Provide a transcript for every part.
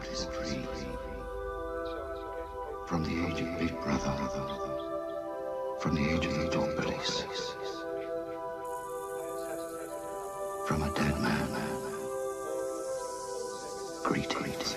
Lord is praised. From the age of Big Brother, from the age of the dog police, from a dead man, greetings.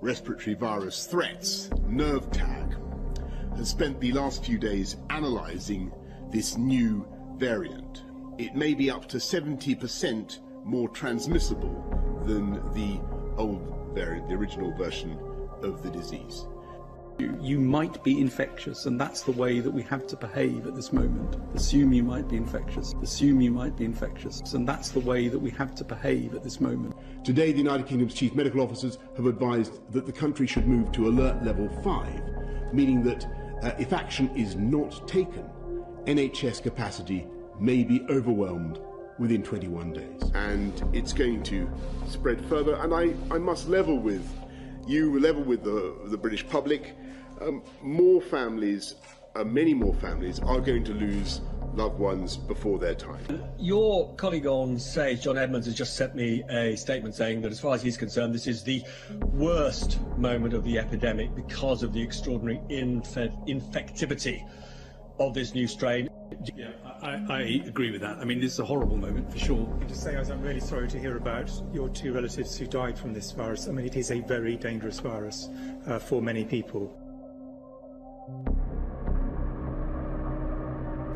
respiratory virus threats, NERVTAG, has spent the last few days analysing this new variant. It may be up to 70% more transmissible than the old variant, the original version of the disease. You, you might be infectious, and that's the way that we have to behave at this moment. Assume you might be infectious. Assume you might be infectious, and that's the way that we have to behave at this moment. Today, the United Kingdom's chief medical officers have advised that the country should move to alert level 5, meaning that uh, if action is not taken, NHS capacity may be overwhelmed within 21 days. and it's going to spread further. And I, I must level with you, level with the, the British public. Um, more families, uh, many more families, are going to lose loved ones before their time. Your colleague on stage, John Edmonds, has just sent me a statement saying that, as far as he's concerned, this is the worst moment of the epidemic because of the extraordinary infe- infectivity of this new strain. Yeah, I, I agree with that. I mean, this is a horrible moment for sure. Just say, I'm really sorry to hear about your two relatives who died from this virus. I mean, it is a very dangerous virus uh, for many people.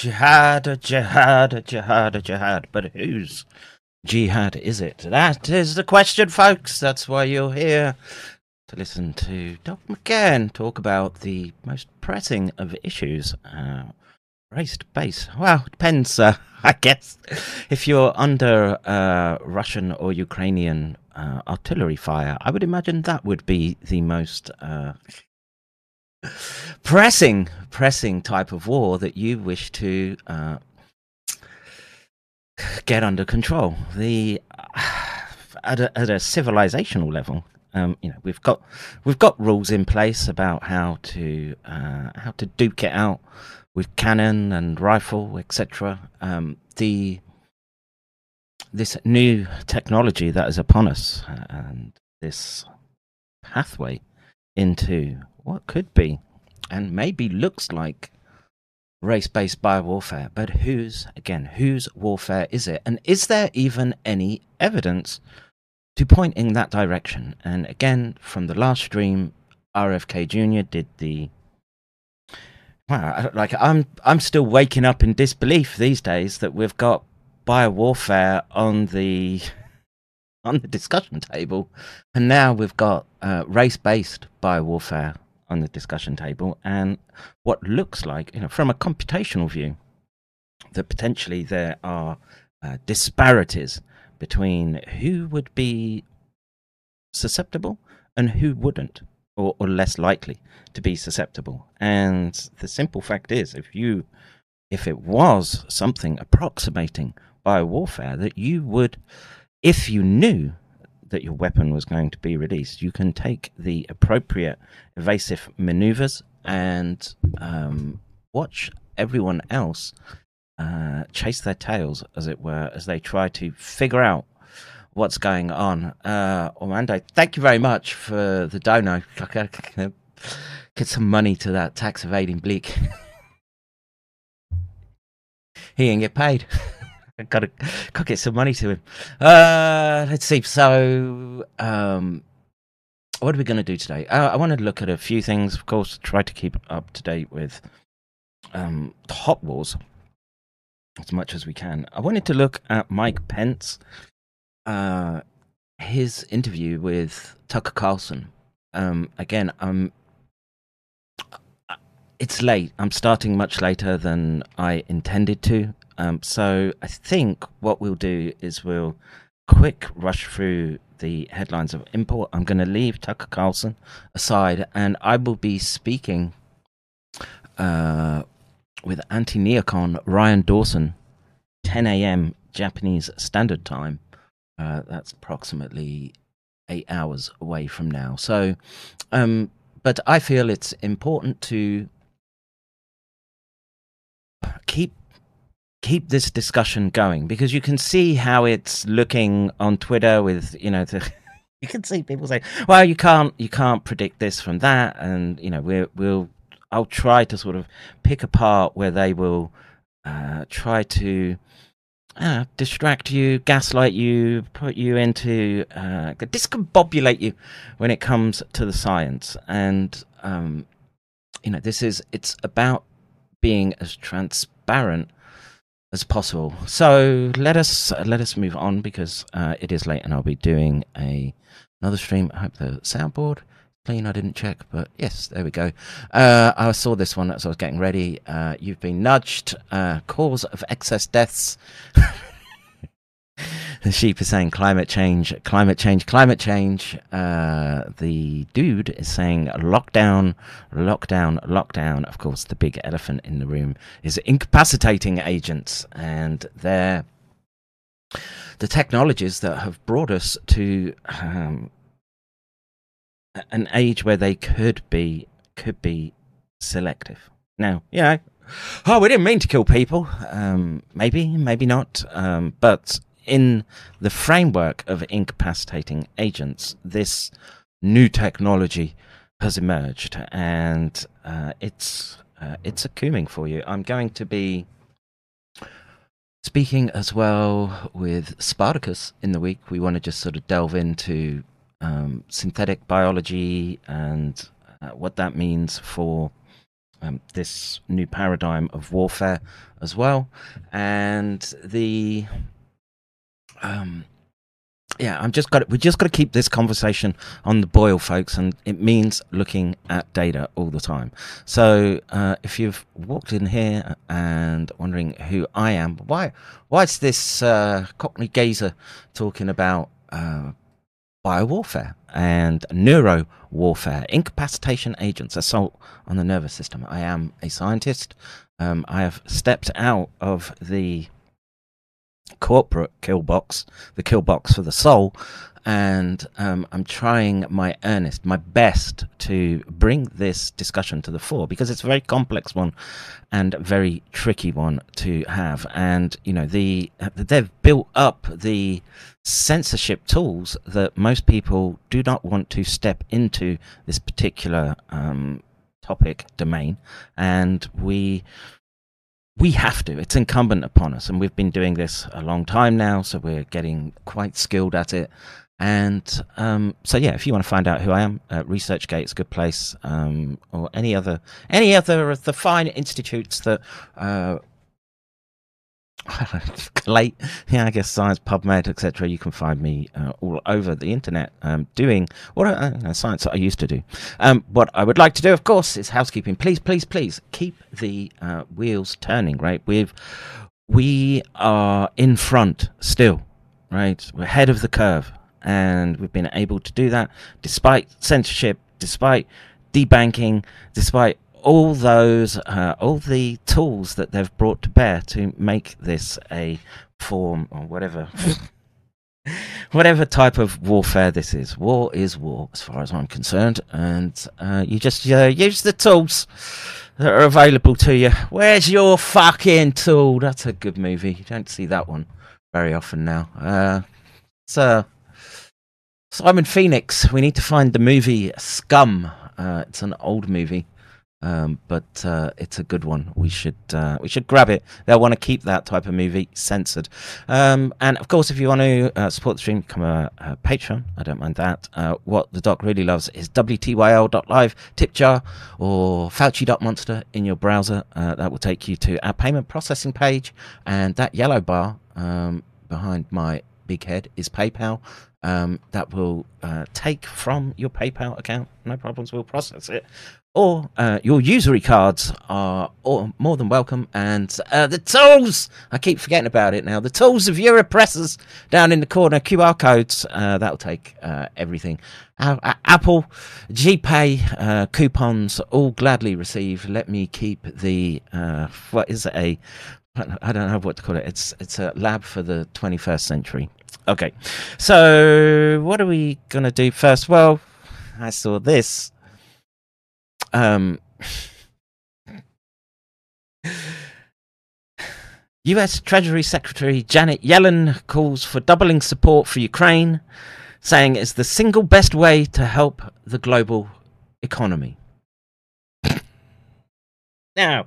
Jihad, jihad, jihad, jihad. But whose jihad is it? That is the question, folks. That's why you're here to listen to Doc McCann talk about the most pressing of issues. Uh, race base. Well, it depends, uh, I guess. If you're under uh, Russian or Ukrainian uh, artillery fire, I would imagine that would be the most uh, pressing, pressing type of war that you wish to uh, get under control. The at a, at a civilizational level, um, you know, we've got we've got rules in place about how to uh, how to duke it out with cannon and rifle, etc. Um, the this new technology that is upon us uh, and this pathway into what could be and maybe looks like race-based biowarfare but whose again whose warfare is it? And is there even any evidence to point in that direction? And again from the last stream rfk jr did the wow like i'm i'm still waking up in disbelief these days that we've got biowarfare on the on the discussion table, and now we've got uh, race-based biowarfare on the discussion table, and what looks like, you know, from a computational view, that potentially there are uh, disparities between who would be susceptible and who wouldn't, or, or less likely to be susceptible. And the simple fact is, if you, if it was something approximating biowarfare, that you would if you knew that your weapon was going to be released, you can take the appropriate evasive maneuvers and um, watch everyone else uh, chase their tails, as it were, as they try to figure out what's going on. Uh, Orlando, thank you very much for the dono. Get some money to that tax evading bleak. he ain't get paid. gotta gotta get some money to him. Uh, let's see. So, um, what are we going to do today? Uh, I want to look at a few things. Of course, try to keep up to date with um, the Hot Wars. as much as we can. I wanted to look at Mike Pence, uh, his interview with Tucker Carlson. Um, again, um, it's late. I'm starting much later than I intended to. Um, so I think what we'll do is we'll quick rush through the headlines of import. I'm going to leave Tucker Carlson aside, and I will be speaking uh, with anti neocon Ryan Dawson, 10 a.m. Japanese Standard Time. Uh, that's approximately eight hours away from now. So, um, but I feel it's important to keep keep this discussion going because you can see how it's looking on Twitter with you know the, you can see people say well you can't you can't predict this from that and you know we'll we'll I'll try to sort of pick apart where they will uh, try to uh, distract you, gaslight you, put you into uh, discombobulate you when it comes to the science. And um, you know, this is it's about being as transparent as possible. So let us let us move on because uh, it is late, and I'll be doing a another stream. I hope the soundboard clean. I didn't check, but yes, there we go. Uh, I saw this one as I was getting ready. Uh, you've been nudged. Uh, cause of excess deaths. the sheep is saying climate change, climate change, climate change. Uh, the dude is saying lockdown, lockdown, lockdown. Of course, the big elephant in the room is incapacitating agents, and they're the technologies that have brought us to um, an age where they could be could be selective. Now, yeah, oh, we didn't mean to kill people. Um, maybe, maybe not. Um, but in the framework of incapacitating agents, this new technology has emerged, and uh, it's uh, it's a cooming for you. I'm going to be speaking as well with Spartacus in the week. We want to just sort of delve into um, synthetic biology and uh, what that means for um, this new paradigm of warfare as well, and the um, yeah, I'm just got we just got to keep this conversation on the boil, folks, and it means looking at data all the time. So uh, if you've walked in here and wondering who I am, why why is this uh, Cockney gazer talking about uh, biowarfare and neuro warfare, incapacitation agents, assault on the nervous system. I am a scientist. Um, I have stepped out of the corporate kill box, the kill box for the soul, and um, I'm trying my earnest, my best to bring this discussion to the fore because it's a very complex one and very tricky one to have. And you know, the they've built up the censorship tools that most people do not want to step into this particular um, topic domain, and we we have to. It's incumbent upon us, and we've been doing this a long time now, so we're getting quite skilled at it. And um, so, yeah, if you want to find out who I am, uh, ResearchGate's a good place, um, or any other any other of the fine institutes that uh, late. Yeah i guess science pubmed etc you can find me uh, all over the internet um, doing what uh, science i used to do. Um, what i would like to do of course is housekeeping. Please please please keep the uh, wheels turning right? We've we are in front still right? We're ahead of the curve and we've been able to do that despite censorship, despite debanking, despite all those, uh, all the tools that they've brought to bear to make this a form or whatever. whatever type of warfare this is, war is war, as far as I'm concerned, and uh, you just uh, use the tools that are available to you. Where's your fucking tool? That's a good movie. You don't see that one very often now. Uh, so Simon Phoenix. We need to find the movie Scum. Uh, it's an old movie. Um, but uh, it's a good one. We should uh, we should grab it. They'll want to keep that type of movie censored. Um, and of course, if you want to uh, support the stream, become a, a Patreon. I don't mind that. Uh, what the doc really loves is wtyl.live tip jar or fauci.monster in your browser. Uh, that will take you to our payment processing page, and that yellow bar um, behind my big head is PayPal. Um, that will uh, take from your PayPal account. No problems. We'll process it or uh, your usury cards are more than welcome. And uh, the tools, I keep forgetting about it now. The tools of your oppressors down in the corner, QR codes, uh, that'll take uh, everything. Apple, GPay, uh, coupons, all gladly received. Let me keep the, uh, what is it, a, I don't know what to call it. It's, it's a lab for the 21st century. Okay, so what are we going to do first? Well, I saw this um, US Treasury Secretary Janet Yellen calls for doubling support for Ukraine, saying it's the single best way to help the global economy. now,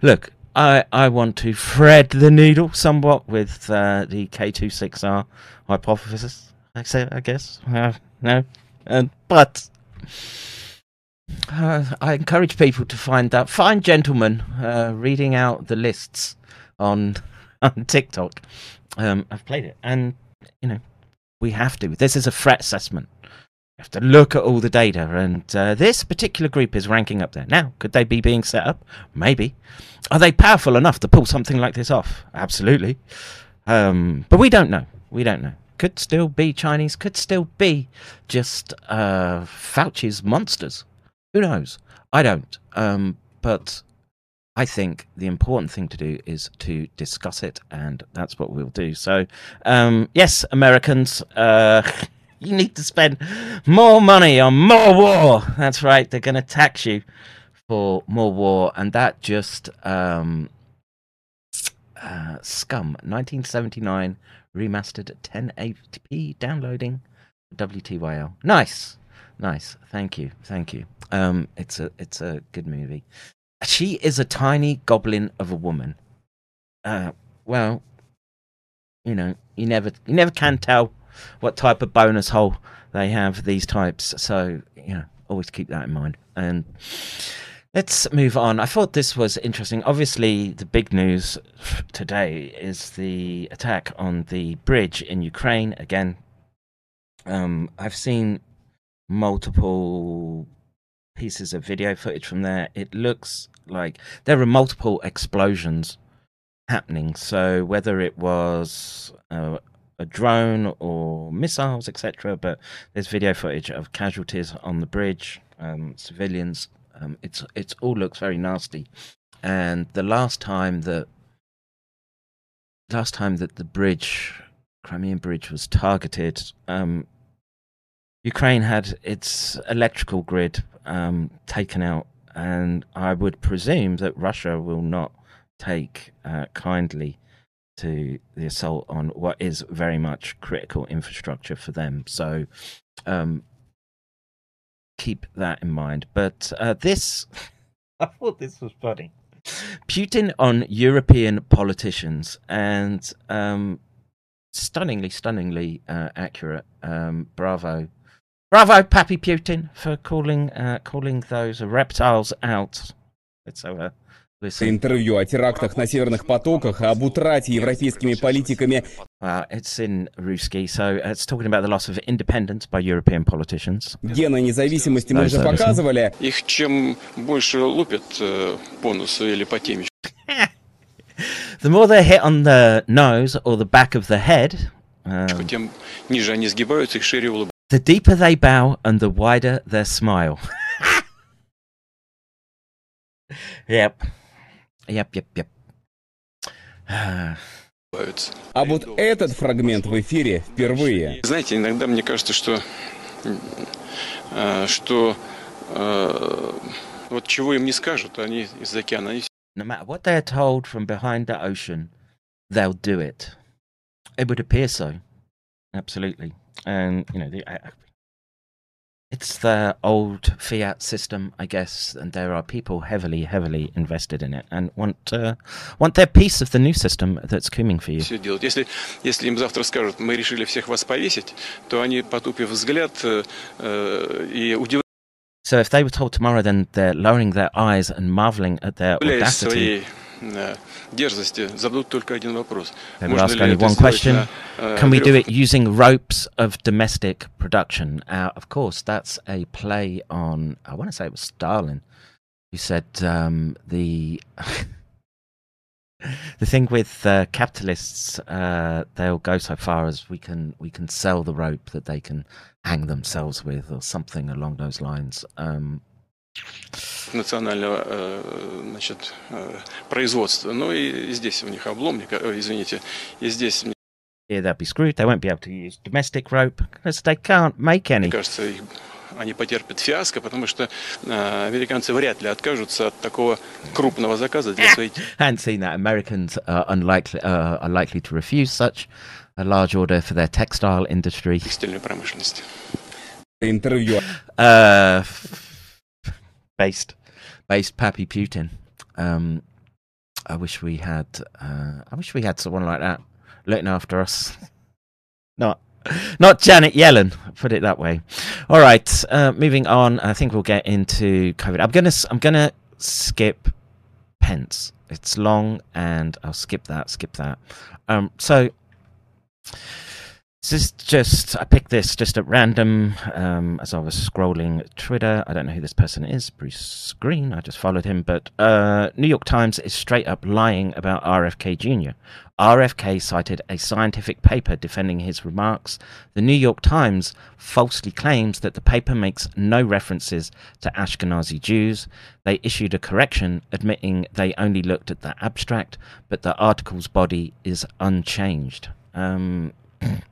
look, I, I want to thread the needle somewhat with uh, the K26R hypothesis. I guess. Uh, no, uh, but uh, I encourage people to find that fine gentleman uh, reading out the lists on on TikTok. Um, I've played it, and you know we have to. This is a threat assessment. We have to look at all the data, and uh, this particular group is ranking up there. Now, could they be being set up? Maybe. Are they powerful enough to pull something like this off? Absolutely. Um, but we don't know. We don't know. Could still be Chinese. Could still be just uh, Fauci's monsters. Who knows? I don't. Um, but I think the important thing to do is to discuss it, and that's what we'll do. So, um, yes, Americans, uh, you need to spend more money on more war. That's right. They're going to tax you for more war, and that just um, uh, scum. 1979 remastered 1080p downloading WTYL. Nice. Nice. Thank you. Thank you. Um, it's a it's a good movie. She is a tiny goblin of a woman. Uh, well, you know, you never you never can tell what type of bonus hole they have these types. So you know, always keep that in mind. And let's move on. I thought this was interesting. Obviously, the big news today is the attack on the bridge in Ukraine. Again, um, I've seen multiple pieces of video footage from there. It looks like there are multiple explosions happening. So whether it was uh, a drone or missiles, etc., but there's video footage of casualties on the bridge, um, civilians. Um, it's it's all looks very nasty. And the last time that last time that the bridge, Crimean Bridge, was targeted, um, Ukraine had its electrical grid um, taken out, and I would presume that Russia will not take uh, kindly to the assault on what is very much critical infrastructure for them. So um, keep that in mind. But uh, this, I thought this was funny. Putin on European politicians and um, stunningly, stunningly uh, accurate. Um, bravo Bravo, Pappy Putin, for calling uh, calling those reptiles out. Let's have a listen. Интервью о терактах на северных потоках, об утрате европейскими политиками. Well, it's in Ruski, so it's talking about the loss of independence by European politicians. Гена независимости мы уже показывали. Их чем больше лупят по носу или по темечку. The more they hit on the nose or the back of the head, um, тем ниже они сгибаются, их шире улыбаются. The deeper they bow and the wider their smile. yep. Yep, yep, yep. А вот этот фрагмент в эфире впервые. Знаете, иногда мне кажется, что что вот чего им не скажут, они из океана, они No matter what they're told from behind the ocean, they'll do it. It would appear so. Absolutely and you know, the, It's the old fiat system, I guess, and there are people heavily, heavily invested in it and want uh, want their piece of the new system that's coming for you. все делать. Если, если им завтра скажут, мы решили всех вас повесить, то они, потупив взгляд э, э, и удивляясь So if they were told tomorrow, then they're lowering their eyes and marveling at their audacity. своей э, дерзости, зададут только один вопрос. They would Можно ask ли only это one сделать question: на э, Can we do веревках? it using ropes of domestic production? Uh, of course, that's a play on. I want to say it was Stalin who said um, the the thing with uh, capitalists. Uh, they'll go so far as we can we can sell the rope that they can hang themselves with, or something along those lines. Um, национального э, значит, э, производства. Ну и здесь у них обломник, э, извините, и здесь, мне here they'll be screwed. They won't be able to use domestic rope because they can't make any. кажется, их- они потерпят фиаско, потому что э, американцы вряд ли откажутся от такого крупного заказа для своей hadn't seen that. Americans are unlikely uh, are likely to refuse such a large order for their textile industry. текстильной промышленности. Интервью Uh, based, based Pappy Putin. Um, I wish we had. Uh, I wish we had someone like that looking after us. Not, not Janet Yellen. Put it that way. All right. Uh, moving on. I think we'll get into COVID. I'm gonna. I'm gonna skip Pence. It's long, and I'll skip that. Skip that. Um. So. This is just I picked this just at random um, as I was scrolling Twitter. I don't know who this person is, Bruce Green. I just followed him, but uh, New York Times is straight up lying about RFK Jr. RFK cited a scientific paper defending his remarks. The New York Times falsely claims that the paper makes no references to Ashkenazi Jews. They issued a correction admitting they only looked at the abstract, but the article's body is unchanged. Um,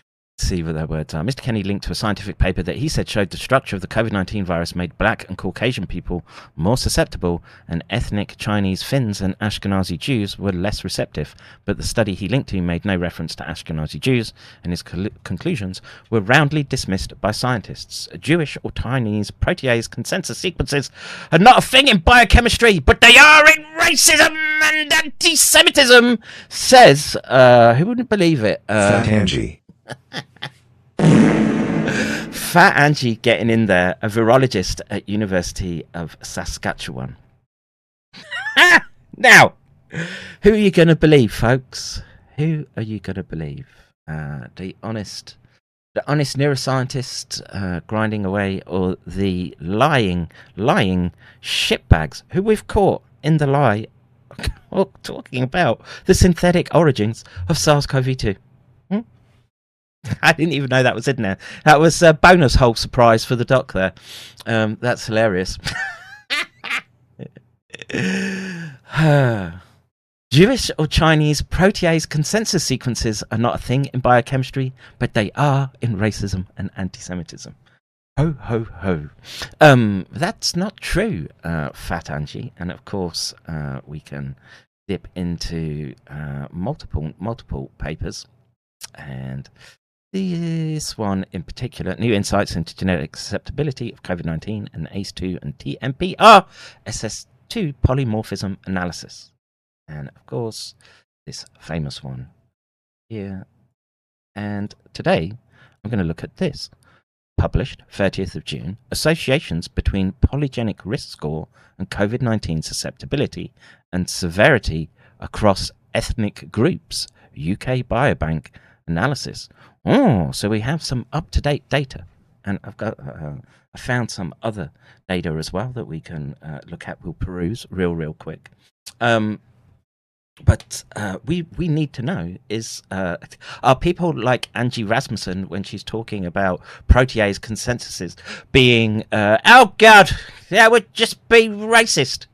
see what their words are. Mr. Kenny linked to a scientific paper that he said showed the structure of the COVID 19 virus made black and Caucasian people more susceptible, and ethnic Chinese Finns and Ashkenazi Jews were less receptive. But the study he linked to made no reference to Ashkenazi Jews, and his col- conclusions were roundly dismissed by scientists. Jewish or Chinese protease consensus sequences are not a thing in biochemistry, but they are in racism and anti Semitism, says, uh, who wouldn't believe it? Uh. Fat Angie getting in there, a virologist at University of Saskatchewan. now, who are you going to believe, folks? Who are you going to believe? Uh, the honest, the honest neuroscientist uh, grinding away, or the lying, lying shitbags who we've caught in the lie, talking about the synthetic origins of SARS-CoV-2? I didn't even know that was in there. That was a bonus hole surprise for the doc there. Um, that's hilarious. Jewish or Chinese protease consensus sequences are not a thing in biochemistry, but they are in racism and anti Semitism. Ho, ho, ho. Um, that's not true, uh, Fat Angie. And of course, uh, we can dip into uh, multiple, multiple papers. And this one in particular, new insights into genetic susceptibility of COVID 19 and ACE2 and TMPR SS2 polymorphism analysis. And of course, this famous one here. And today, I'm going to look at this. Published 30th of June Associations between polygenic risk score and COVID 19 susceptibility and severity across ethnic groups. UK Biobank analysis. Oh, so we have some up to date data. And I've got, uh, I found some other data as well that we can uh, look at. We'll peruse real, real quick. Um, but uh, we we need to know is uh, are people like Angie Rasmussen when she's talking about protease consensuses being uh, oh god that would just be racist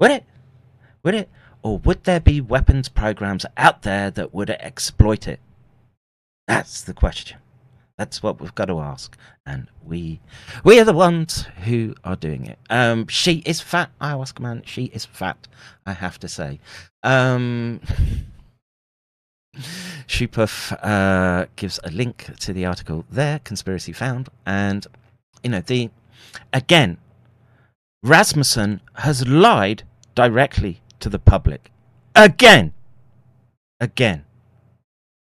would it would it or would there be weapons programs out there that would exploit it that's the question. That's what we've got to ask and we we are the ones who are doing it. Um she is fat. Ayahuasca man she is fat i have to say. Um Shupov uh, gives a link to the article there, conspiracy found, and you know the again, Rasmussen has lied directly to the public. Again, again.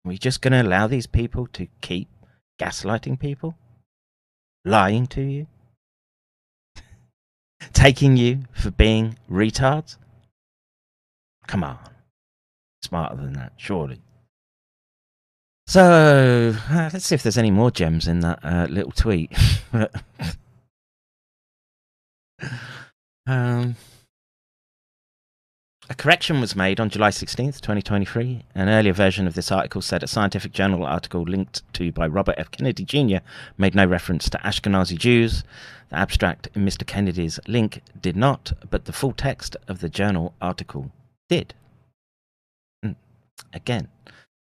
Are we just going to allow these people to keep gaslighting people, lying to you, taking you for being retards? Come on. Smarter than that, surely. So, uh, let's see if there's any more gems in that uh, little tweet. um, a correction was made on July 16th, 2023. An earlier version of this article said a scientific journal article linked to by Robert F. Kennedy Jr. made no reference to Ashkenazi Jews. The abstract in Mr. Kennedy's link did not, but the full text of the journal article did. Mm. Again,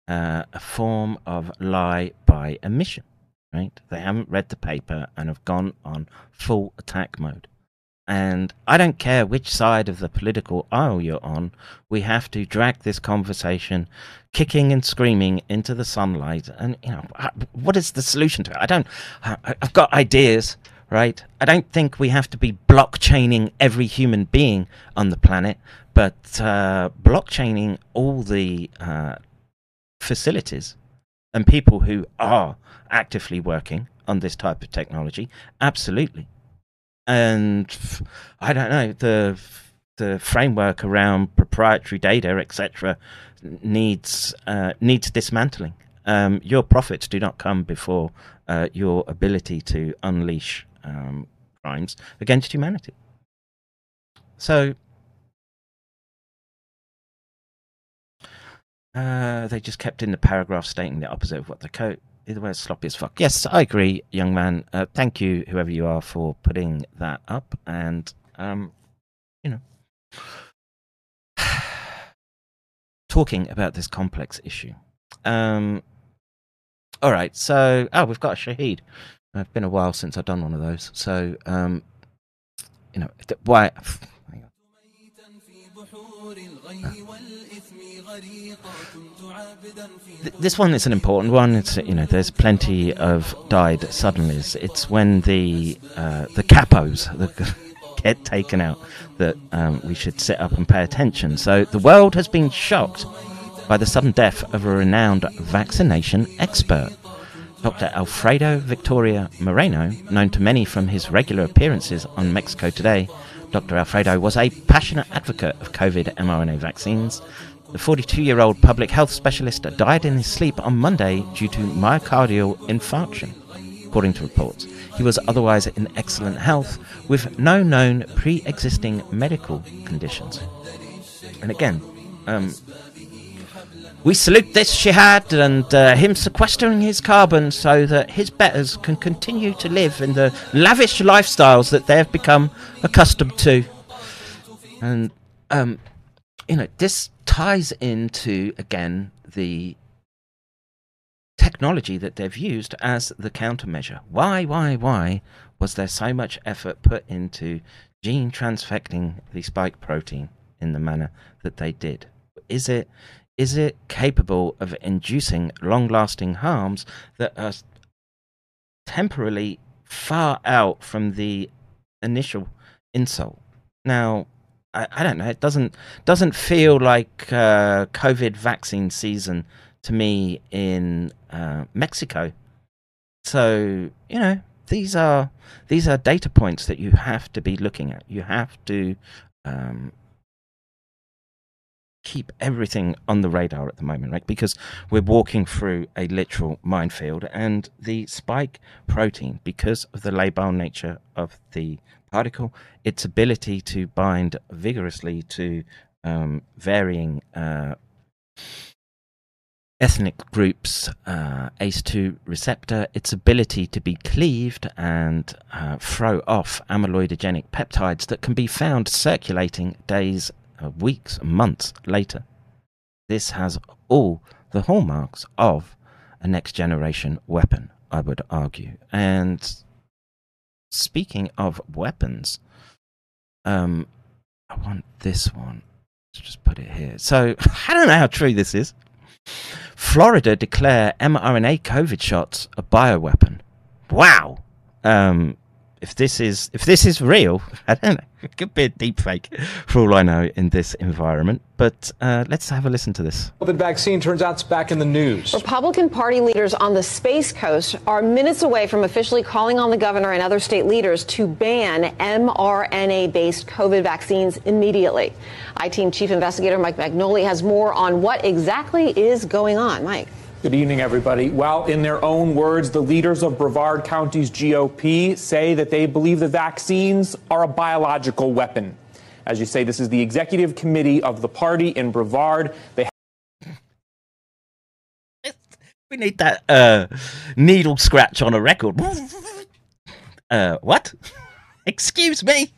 uh, a form of lie by omission, right? They haven't read the paper and have gone on full attack mode. And I don't care which side of the political aisle you're on, we have to drag this conversation kicking and screaming into the sunlight. And, you know, what is the solution to it? I don't, I've got ideas, right? I don't think we have to be blockchaining every human being on the planet, but uh, blockchaining all the uh, facilities and people who are actively working on this type of technology, absolutely and I don't know the the framework around proprietary data, etc., needs uh, needs dismantling. Um, your profits do not come before uh, your ability to unleash um, crimes against humanity. So uh, they just kept in the paragraph stating the opposite of what the code Either way, it's sloppy as fuck. Yes, I agree, young man. Uh, thank you, whoever you are, for putting that up. And, um, you know, talking about this complex issue. Um, all right, so, oh, we've got a Shahid. It's been a while since I've done one of those. So, um, you know, why. This one is an important one. It's you know there's plenty of died suddenly. It's when the uh, the capos the, get taken out that um, we should sit up and pay attention. So the world has been shocked by the sudden death of a renowned vaccination expert. Dr. Alfredo Victoria Moreno, known to many from his regular appearances on Mexico Today, Dr. Alfredo was a passionate advocate of COVID mRNA vaccines the 42 year old public health specialist died in his sleep on Monday due to myocardial infarction, according to reports. He was otherwise in excellent health with no known pre existing medical conditions. And again, um, we salute this Shihad and uh, him sequestering his carbon so that his betters can continue to live in the lavish lifestyles that they have become accustomed to. And um, you know, this ties into, again, the technology that they've used as the countermeasure. Why, why, why was there so much effort put into gene transfecting the spike protein in the manner that they did? Is it is it capable of inducing long lasting harms that are temporarily far out from the initial insult? Now, I, I don't know. It doesn't doesn't feel like uh, COVID vaccine season to me in uh, Mexico. So you know these are these are data points that you have to be looking at. You have to um, keep everything on the radar at the moment, right? Because we're walking through a literal minefield, and the spike protein, because of the labile nature of the particle, its ability to bind vigorously to um, varying uh, ethnic groups, uh, ACE2 receptor, its ability to be cleaved and uh, throw off amyloidogenic peptides that can be found circulating days, uh, weeks, months later. This has all the hallmarks of a next generation weapon, I would argue. And speaking of weapons, um, I want this one. Let's just put it here. So I don't know how true this is. Florida declare mRNA COVID shots a bioweapon. Wow. Um, if this is if this is real, I don't know. It could be a deep fake for all I know in this environment. But uh, let's have a listen to this. COVID vaccine turns out it's back in the news. Republican Party leaders on the Space Coast are minutes away from officially calling on the governor and other state leaders to ban mRNA based COVID vaccines immediately. I Team Chief Investigator Mike Magnoli has more on what exactly is going on. Mike. Good evening, everybody. Well, in their own words, the leaders of Brevard County's GOP say that they believe the vaccines are a biological weapon. As you say, this is the executive committee of the party in Brevard. They We need that uh, needle scratch on a record. Uh, what? Excuse me.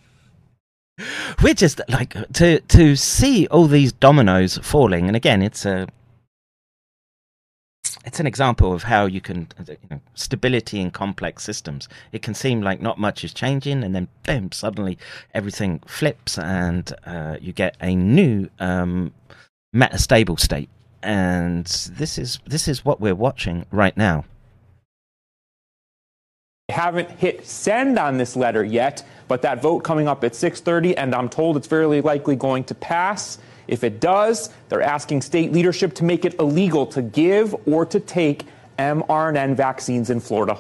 We're just like to to see all these dominoes falling, and again, it's a it's an example of how you can you know, stability in complex systems. It can seem like not much is changing, and then boom, suddenly everything flips, and uh, you get a new um, metastable state. And this is this is what we're watching right now. I haven't hit send on this letter yet, but that vote coming up at 6:30 and I'm told it's very likely going to pass. If it does, they're asking state leadership to make it illegal to give or to take mRNA vaccines in Florida.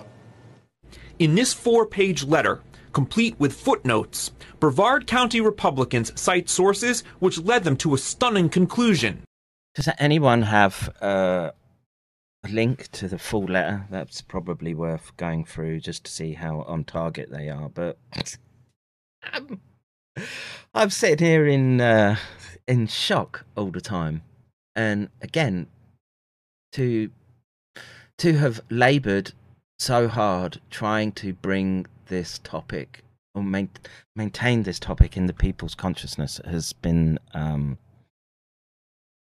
In this four page letter, complete with footnotes, Brevard County Republicans cite sources which led them to a stunning conclusion. Does anyone have uh, a link to the full letter? That's probably worth going through just to see how on target they are. But I'm, I'm sitting here in uh, in shock all the time, and again, to to have laboured so hard trying to bring this topic or main, maintain this topic in the people's consciousness has been um,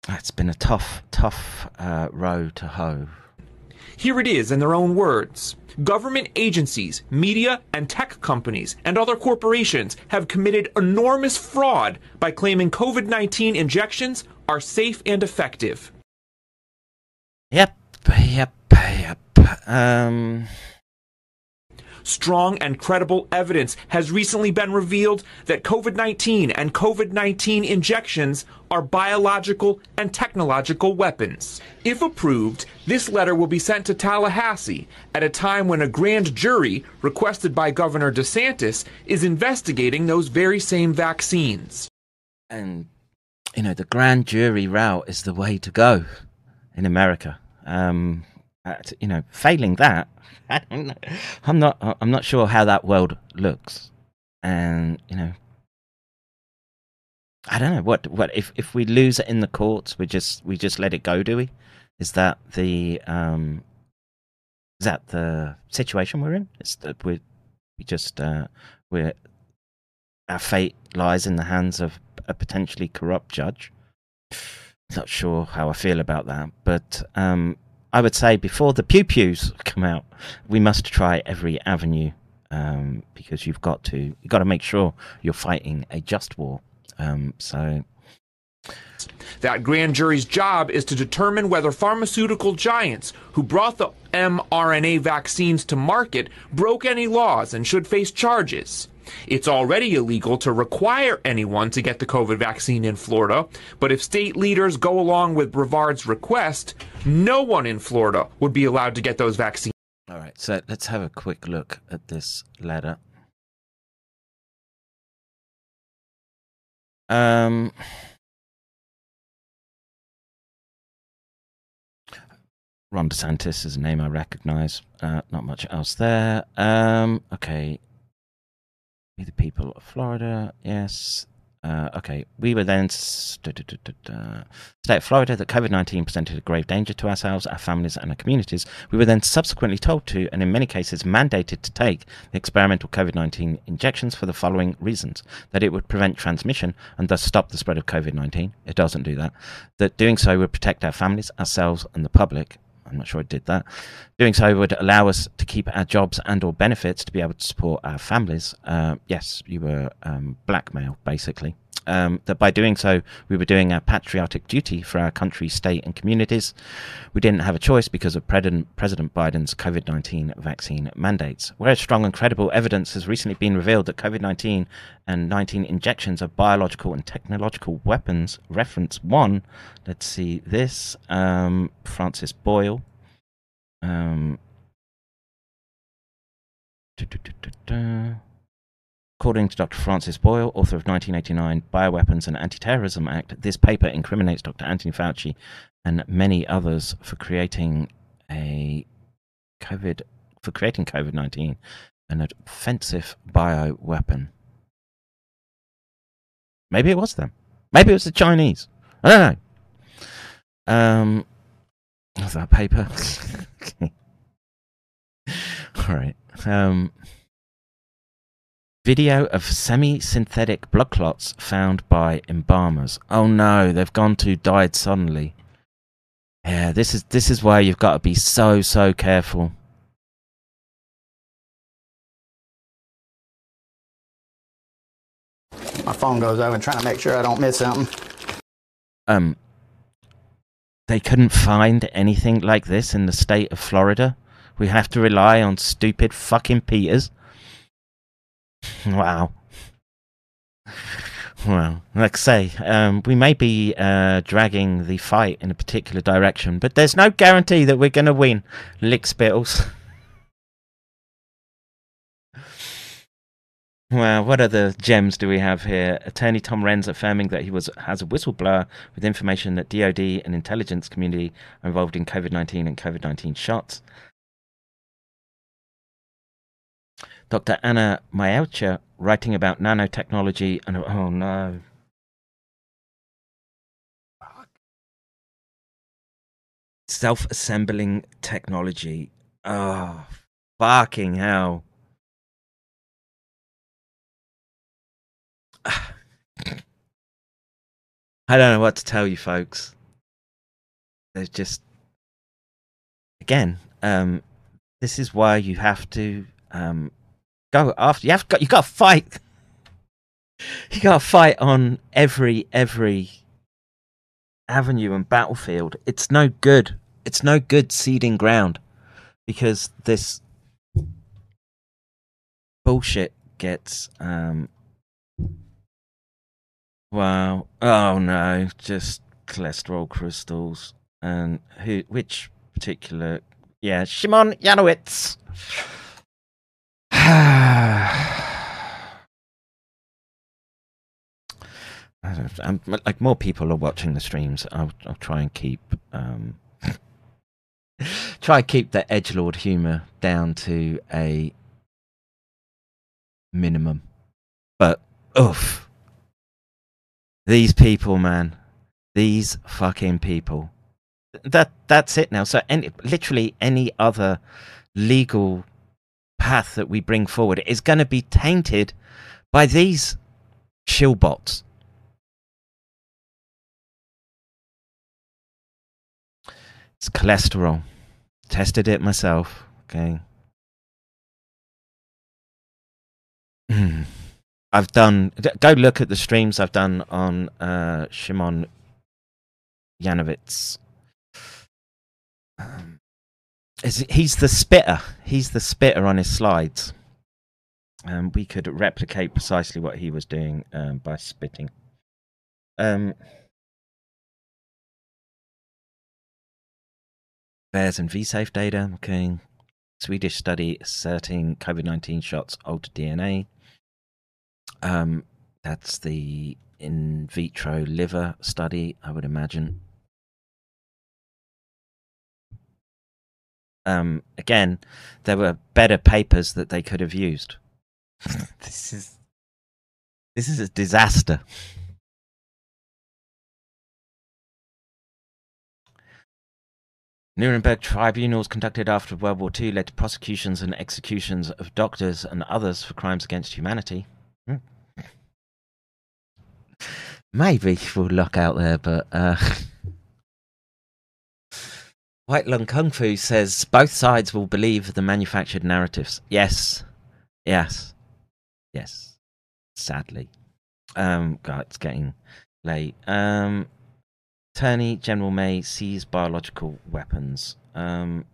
it's been a tough, tough uh, row to hoe. Here it is in their own words. Government agencies, media, and tech companies, and other corporations have committed enormous fraud by claiming COVID 19 injections are safe and effective. Yep, yep, yep. Um. Strong and credible evidence has recently been revealed that COVID 19 and COVID 19 injections are biological and technological weapons. If approved, this letter will be sent to Tallahassee at a time when a grand jury, requested by Governor DeSantis, is investigating those very same vaccines. And, you know, the grand jury route is the way to go in America. Um, you know, failing that. I'm not. I'm not sure how that world looks, and you know, I don't know what what if if we lose it in the courts, we just we just let it go, do we? Is that the um, is that the situation we're in? Is that we we just uh, we're our fate lies in the hands of a potentially corrupt judge. Not sure how I feel about that, but um, I would say before the pew pews come out, we must try every avenue um, because you've got to you've got to make sure you're fighting a just war. Um, so that grand jury's job is to determine whether pharmaceutical giants who brought the mRNA vaccines to market broke any laws and should face charges. It's already illegal to require anyone to get the COVID vaccine in Florida, but if state leaders go along with Brevard's request, no one in Florida would be allowed to get those vaccines. All right, so let's have a quick look at this letter. Um, Ron DeSantis is a name I recognize. Uh, not much else there. Um, okay. We the people of Florida. Yes. Uh, okay. We were then state of Florida that COVID nineteen presented a grave danger to ourselves, our families, and our communities. We were then subsequently told to, and in many cases mandated to take the experimental COVID nineteen injections for the following reasons: that it would prevent transmission and thus stop the spread of COVID nineteen. It doesn't do that. That doing so would protect our families, ourselves, and the public. I'm not sure it did that. Doing so would allow us to keep our jobs and or benefits to be able to support our families. Uh, yes, you were um, blackmailed, basically. Um, that by doing so, we were doing our patriotic duty for our country, state, and communities. We didn't have a choice because of President, Biden's COVID 19 vaccine mandates. Whereas strong and credible evidence has recently been revealed that COVID 19 and 19 injections are biological and technological weapons. Reference one, let's see this um, Francis Boyle. Um, According to Dr. Francis Boyle, author of 1989 Bioweapons and Anti-Terrorism Act, this paper incriminates Dr. Anthony Fauci and many others for creating a COVID for creating COVID-19 an offensive bioweapon. Maybe it was them. Maybe it was the Chinese. I don't know. Um, that paper? All right. Um, Video of semi-synthetic blood clots found by embalmers. Oh no, they've gone to died suddenly. Yeah, this is this is why you've got to be so so careful. My phone goes over trying to make sure I don't miss something. Um, they couldn't find anything like this in the state of Florida. We have to rely on stupid fucking Peters. Wow. Well, like I say, um, we may be uh, dragging the fight in a particular direction, but there's no guarantee that we're going to win. Lick spittles. well, what other gems do we have here? Attorney Tom Renz affirming that he was has a whistleblower with information that DoD and intelligence community are involved in COVID-19 and COVID-19 shots. Dr. Anna Maielcher writing about nanotechnology and oh no. Self assembling technology. Oh, fucking hell. I don't know what to tell you, folks. There's just, again, um, this is why you have to um, go after. You have got you got to fight. You got to fight on every every avenue and battlefield. It's no good. It's no good seeding ground because this bullshit gets um wow oh no just cholesterol crystals and who which particular yeah Shimon Yanowitz I'm, like more people are watching the streams. I'll, I'll try and keep um, try keep the edge lord humor down to a minimum. But oof, these people, man, these fucking people. That that's it now. So any literally any other legal path that we bring forward is going to be tainted by these shillbots. It's cholesterol. Tested it myself. Okay. I've done. Go look at the streams I've done on uh, Shimon Yanovitz. Um, he's the spitter. He's the spitter on his slides. Um, we could replicate precisely what he was doing um, by spitting. Um, VAERS and VSafe data. Okay. Swedish study asserting COVID 19 shots alter DNA. Um, that's the in vitro liver study, I would imagine. um, again, there were better papers that they could have used. this is this is a disaster. Nuremberg tribunals conducted after World War II led to prosecutions and executions of doctors and others for crimes against humanity. Hmm. Maybe we'll look out there, but uh, White Lung Kung Fu says both sides will believe the manufactured narratives. Yes. Yes. Yes. Sadly. Um, God, it's getting late. Um, Attorney General May seize biological weapons. Um,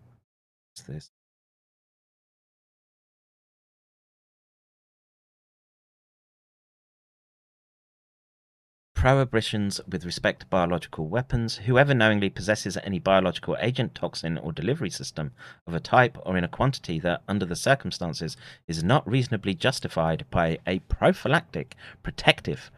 what's this? Prohibitions with respect to biological weapons. Whoever knowingly possesses any biological agent, toxin, or delivery system of a type or in a quantity that, under the circumstances, is not reasonably justified by a prophylactic, protective,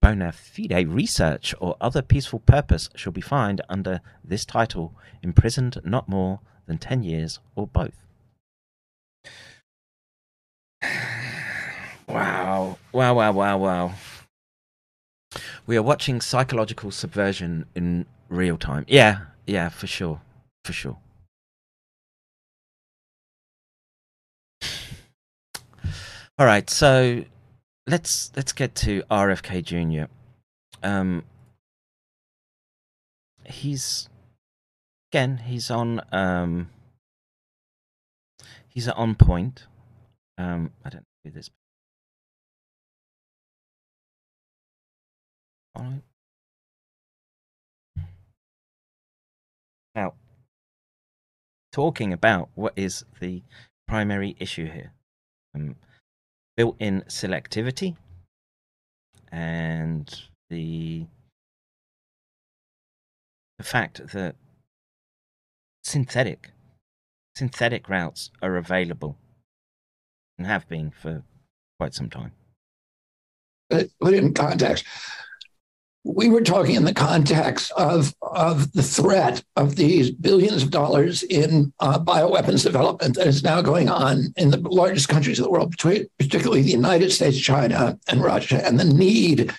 bona fide research or other peaceful purpose shall be fined under this title imprisoned not more than 10 years or both. Wow. Wow, wow, wow, wow. We are watching psychological subversion in real time. Yeah, yeah, for sure. For sure. All right, so let's let's get to RFK Jr. Um he's again, he's on um he's on point. Um I don't know who this Alright. Now, talking about what is the primary issue here um, built in selectivity and the the fact that synthetic synthetic routes are available and have been for quite some time. Put in context, we were talking in the context of, of the threat of these billions of dollars in uh, bioweapons development that is now going on in the largest countries of the world, particularly the United States, China, and Russia, and the need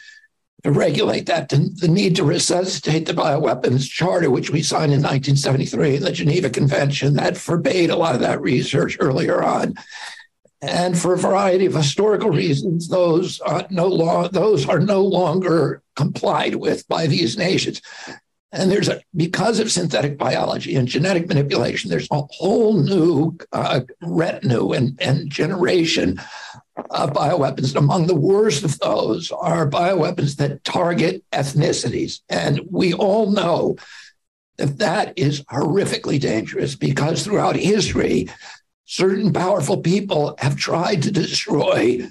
to regulate that, the need to resuscitate the bioweapons charter, which we signed in 1973, the Geneva Convention that forbade a lot of that research earlier on. And for a variety of historical reasons, those no, lo- those are no longer complied with by these nations. And there's a, because of synthetic biology and genetic manipulation, there's a whole new uh, retinue and, and generation of bioweapons. And among the worst of those are bioweapons that target ethnicities. And we all know that that is horrifically dangerous because throughout history, certain powerful people have tried to destroy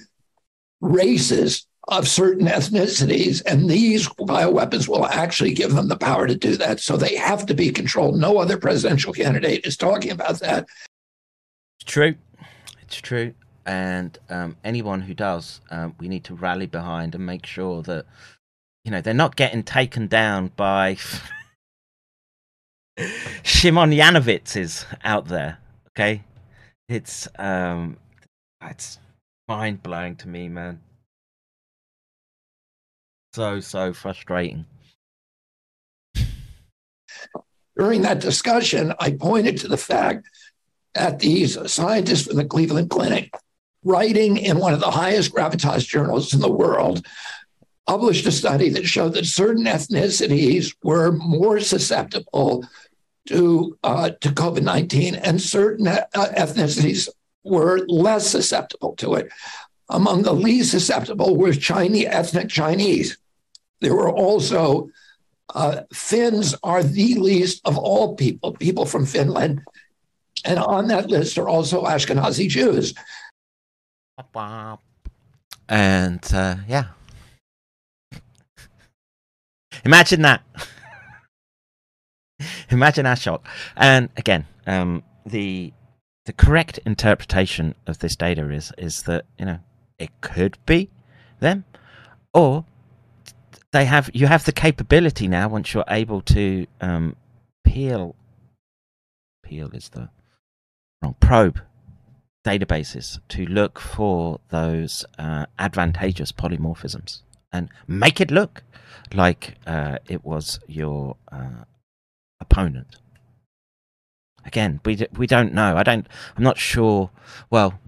races of certain ethnicities, and these bioweapons will actually give them the power to do that. So they have to be controlled. No other presidential candidate is talking about that. It's true. It's true. And um, anyone who does, um, we need to rally behind and make sure that, you know, they're not getting taken down by Shimon Yanovitz's out there. Okay. It's, um, it's mind blowing to me, man so so frustrating. During that discussion, I pointed to the fact that these scientists from the Cleveland Clinic, writing in one of the highest gravitas journals in the world, published a study that showed that certain ethnicities were more susceptible to uh, to COVID nineteen, and certain uh, ethnicities were less susceptible to it. Among the least susceptible were Chinese ethnic Chinese. There were also uh, Finns are the least of all people, people from Finland. And on that list are also Ashkenazi Jews. And uh, yeah. Imagine that. Imagine our shock. And again, um, the the correct interpretation of this data is is that you know it could be them, or they have you have the capability now once you're able to um, peel peel is the wrong probe databases to look for those uh, advantageous polymorphisms and make it look like uh, it was your uh, opponent. Again, we we don't know. I don't. I'm not sure. Well,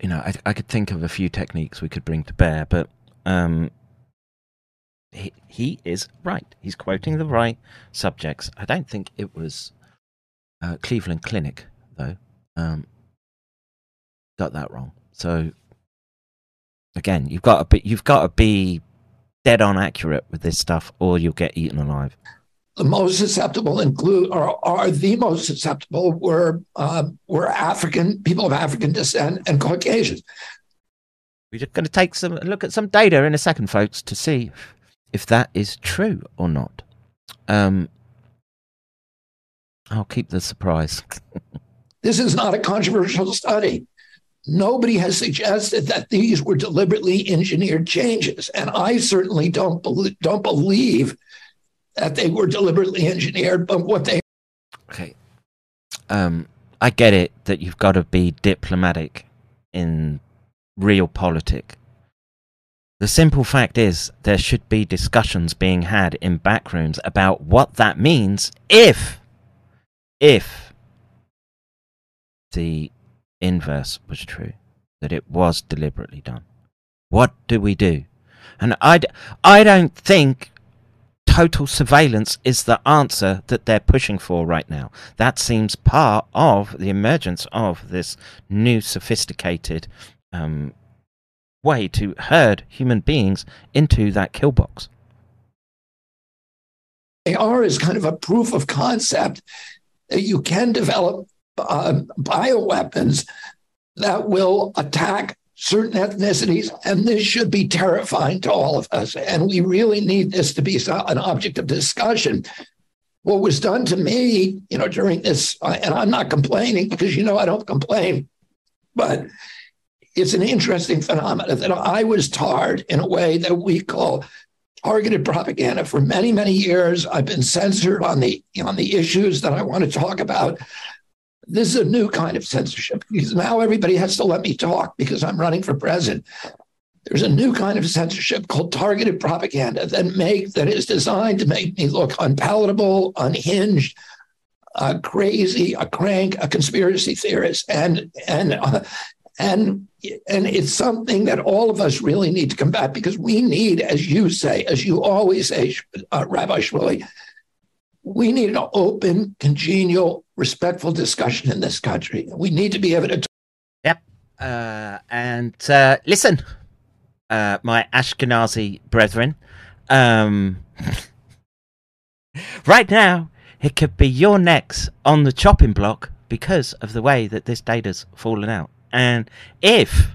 you know, I, I could think of a few techniques we could bring to bear, but um, he, he is right. He's quoting the right subjects. I don't think it was uh, Cleveland Clinic, though. Um, got that wrong. So, again, you've got to be you've got to be dead on accurate with this stuff, or you'll get eaten alive. The most susceptible include or are the most susceptible were uh, were African people of African descent and Caucasians. We're just going to take some look at some data in a second, folks, to see if that is true or not. Um, I'll keep the surprise. this is not a controversial study. Nobody has suggested that these were deliberately engineered changes, and I certainly don't believe, don't believe that they were deliberately engineered. But what they okay, um, I get it that you've got to be diplomatic in real politic. The simple fact is, there should be discussions being had in backrooms about what that means if, if the inverse was true, that it was deliberately done. What do we do? And I, I don't think total surveillance is the answer that they're pushing for right now. That seems part of the emergence of this new sophisticated um, way to herd human beings into that kill box. AR is kind of a proof of concept that you can develop uh, bioweapons that will attack certain ethnicities, and this should be terrifying to all of us. And we really need this to be an object of discussion. What was done to me, you know, during this, and I'm not complaining because you know I don't complain, but it's an interesting phenomenon that I was tarred in a way that we call targeted propaganda for many many years. I've been censored on the on the issues that i want to talk about. This is a new kind of censorship because now everybody has to let me talk because i'm running for president. There's a new kind of censorship called targeted propaganda that make that is designed to make me look unpalatable unhinged uh, crazy a crank a conspiracy theorist and and uh, and and it's something that all of us really need to combat because we need, as you say, as you always say, uh, Rabbi Shmuley, we need an open, congenial, respectful discussion in this country. We need to be able to. Yep. Uh, and uh, listen, uh, my Ashkenazi brethren, um, right now it could be your necks on the chopping block because of the way that this data's fallen out. And if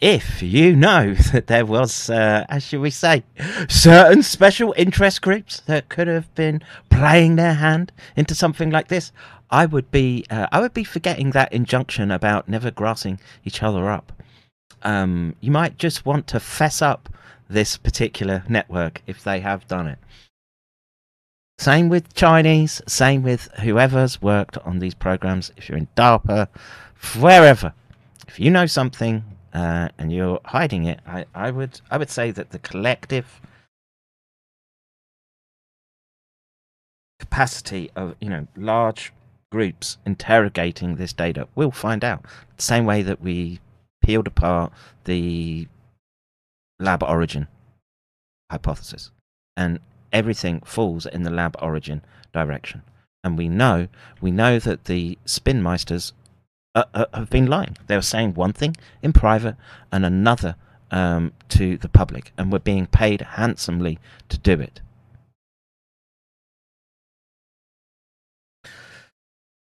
if you know that there was, uh, as should we say, certain special interest groups that could have been playing their hand into something like this, I would be uh, I would be forgetting that injunction about never grassing each other up. Um, you might just want to fess up this particular network if they have done it. Same with Chinese, same with whoever's worked on these programs. If you're in DARPA, wherever, if you know something uh, and you're hiding it, I, I would I would say that the collective capacity of you know large groups interrogating this data will find out. The same way that we peeled apart the lab origin hypothesis and everything falls in the lab origin direction. And we know we know that the spin meisters uh, uh, have been lying. They were saying one thing in private and another um, to the public, and were being paid handsomely to do it.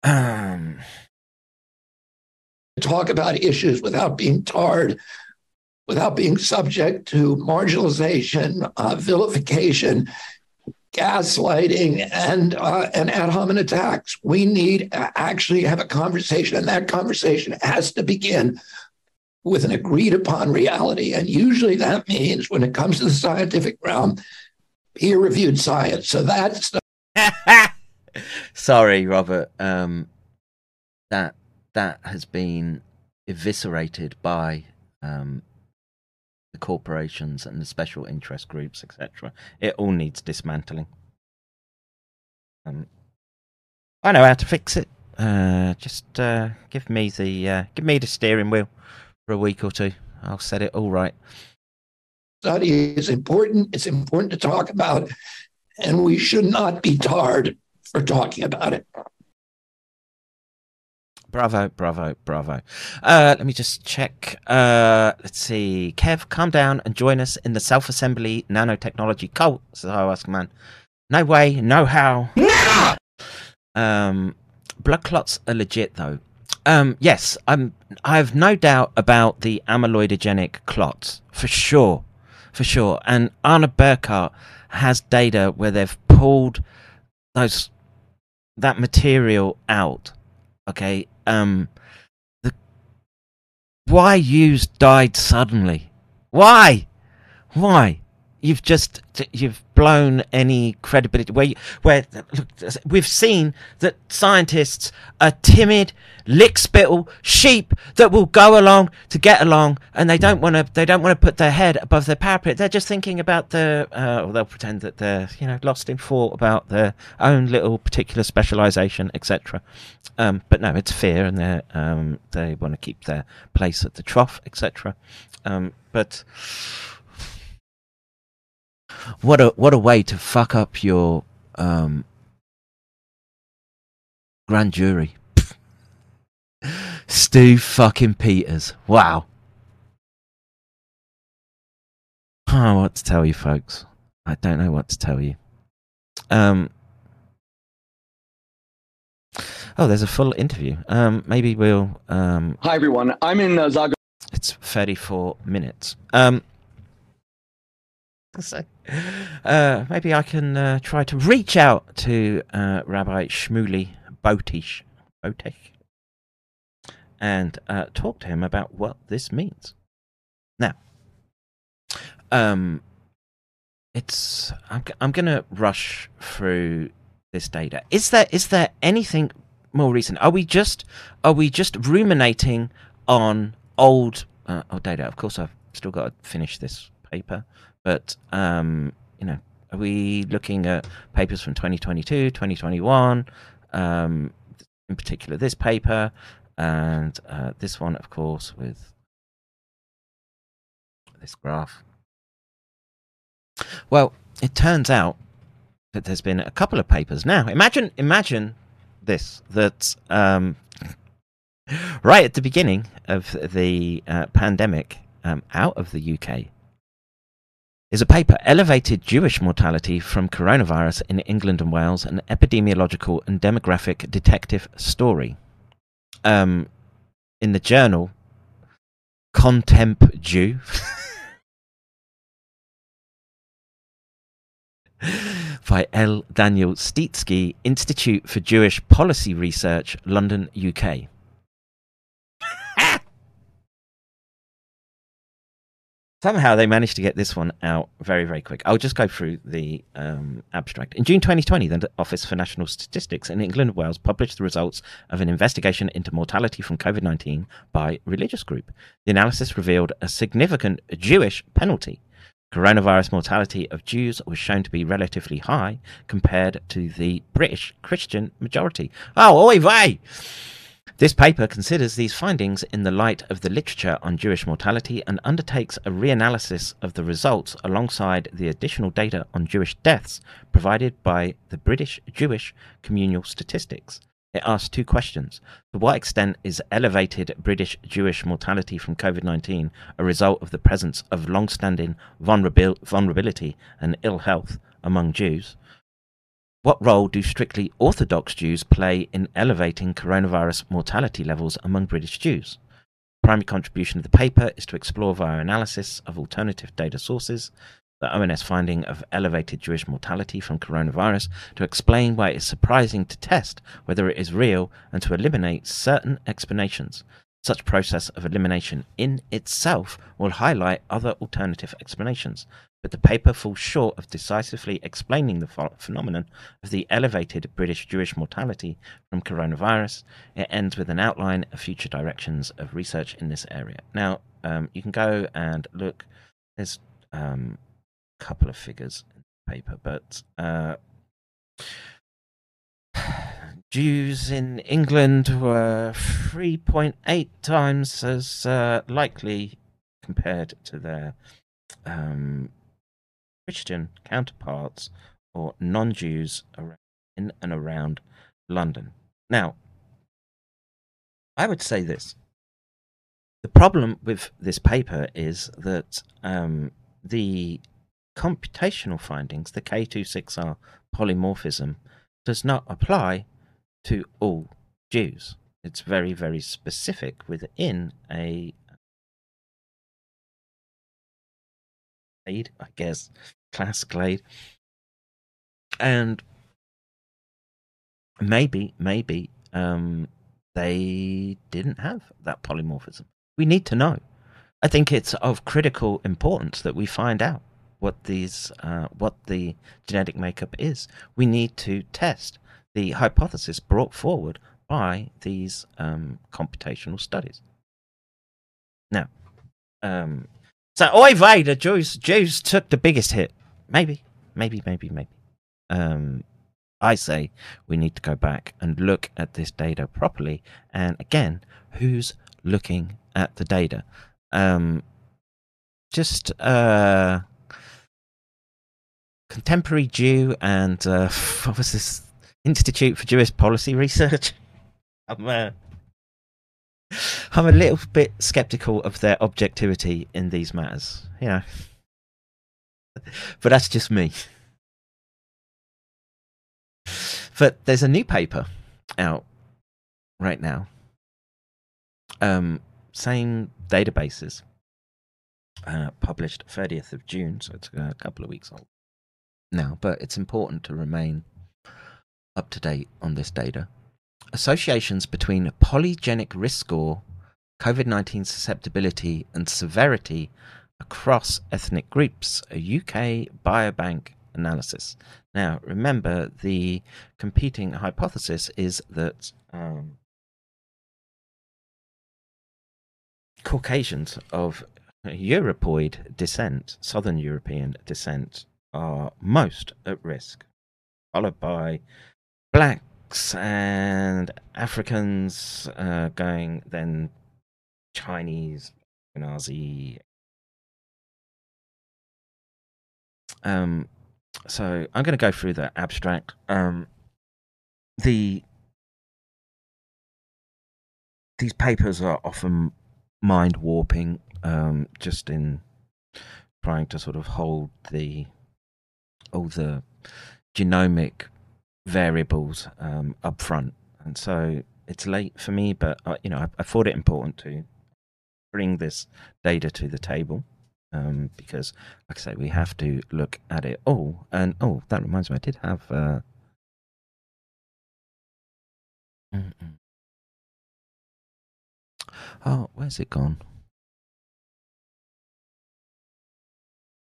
Um, talk about issues without being tarred, without being subject to marginalization, uh, vilification, gaslighting and uh, and ad hominem attacks. We need to actually have a conversation, and that conversation has to begin with an agreed upon reality. And usually that means when it comes to the scientific realm, peer reviewed science. So that's the- sorry, Robert. Um, that that has been eviscerated by um, the corporations and the special interest groups, etc. It all needs dismantling. Um, I know how to fix it. Uh, just uh, give me the uh, give me the steering wheel for a week or two. I'll set it all right. Study is important. It's important to talk about, and we should not be tarred for talking about it. Bravo, bravo, bravo. Uh, let me just check. Uh, let's see. Kev, calm down and join us in the self assembly nanotechnology cult, says Ayahuasca Man. No way, no how. Never! Um, blood clots are legit, though. Um, yes, I'm. I have no doubt about the amyloidogenic clots for sure, for sure. And Anna Burkhardt has data where they've pulled those that material out. Okay, um, the why Hughes died suddenly? Why? Why? You've just you've blown any credibility. Where where look, we've seen that scientists are timid, lickspittle sheep that will go along to get along, and they don't want to. They don't want to put their head above their parapet. They're just thinking about the. Uh, or they'll pretend that they're you know lost in thought about their own little particular specialization, etc. Um, but no, it's fear, and they um, they want to keep their place at the trough, etc. Um, but what a what a way to fuck up your um, grand jury. Stu fucking Peters. Wow. I don't know what to tell you, folks. I don't know what to tell you. Um. Oh, there's a full interview. Um, maybe we'll. Um, Hi everyone. I'm in uh, Zagreb. it's 34 minutes. Um. So, uh, maybe I can uh, try to reach out to uh, Rabbi Shmuley Botish, Botish and uh, talk to him about what this means. Now, um, it's I'm I'm gonna rush through this data. Is there is there anything more recent? Are we just are we just ruminating on old uh, old data? Of course, I've still got to finish this paper, but um, you know, are we looking at papers from 2022, 2021? Um, in particular, this paper and uh, this one, of course, with this graph. Well, it turns out that there's been a couple of papers. Now, imagine, imagine this: that um, right at the beginning of the uh, pandemic, um, out of the UK, is a paper elevated Jewish mortality from coronavirus in England and Wales, an epidemiological and demographic detective story. Um, in the journal Contemp Jew. by L. Daniel Steetsky, Institute for Jewish Policy Research, London, UK. Somehow they managed to get this one out very, very quick. I'll just go through the um, abstract. In June 2020, the Office for National Statistics in England and Wales published the results of an investigation into mortality from COVID 19 by religious group. The analysis revealed a significant Jewish penalty. Coronavirus mortality of Jews was shown to be relatively high compared to the British Christian majority. Oh, oi vey! This paper considers these findings in the light of the literature on Jewish mortality and undertakes a reanalysis of the results alongside the additional data on Jewish deaths provided by the British Jewish Communal Statistics. It asks two questions. To what extent is elevated British Jewish mortality from COVID 19 a result of the presence of long standing vulnerabil- vulnerability and ill health among Jews? What role do strictly Orthodox Jews play in elevating coronavirus mortality levels among British Jews? Primary contribution of the paper is to explore via analysis of alternative data sources the ONS finding of elevated Jewish mortality from coronavirus to explain why it is surprising to test whether it is real and to eliminate certain explanations. Such process of elimination in itself will highlight other alternative explanations, but the paper falls short of decisively explaining the ph- phenomenon of the elevated British Jewish mortality from coronavirus. It ends with an outline of future directions of research in this area. Now, um, you can go and look. There's um, a couple of figures in the paper, but uh, Jews in England were 3.8 times as uh, likely compared to their um, Christian counterparts or non Jews in and around London. Now, I would say this. The problem with this paper is that um, the computational findings, the K26R polymorphism, does not apply to all Jews. It's very, very specific within a clade, I guess, class clade. And maybe, maybe um, they didn't have that polymorphism. We need to know. I think it's of critical importance that we find out what these, uh, what the genetic makeup is. We need to test the hypothesis brought forward by these um, computational studies. Now, um, so oy vey, the Jews, Jews took the biggest hit. Maybe, maybe, maybe, maybe. Um, I say we need to go back and look at this data properly. And again, who's looking at the data? Um, just uh, contemporary Jew and uh, what was this Institute for Jewish Policy Research? I'm uh, I'm a little bit skeptical of their objectivity in these matters. You know, but that's just me. But there's a new paper out right now. Um, same databases, uh, published 30th of June, so it's a couple of weeks old now. But it's important to remain up to date on this data. Associations between polygenic risk score, COVID 19 susceptibility, and severity across ethnic groups, a UK biobank analysis. Now, remember, the competing hypothesis is that um, Caucasians of Europoid descent, Southern European descent, are most at risk, followed by blacks and Africans, uh, going then Chinese, Nazi. Um, so I'm going to go through the abstract. Um, the these papers are often mind warping, um, just in trying to sort of hold the all the genomic variables um, up front, and so it's late for me. But uh, you know, I, I thought it important to bring this data to the table um, because, like I say, we have to look at it all. And oh, that reminds me, I did have. Uh... Oh, where's it gone?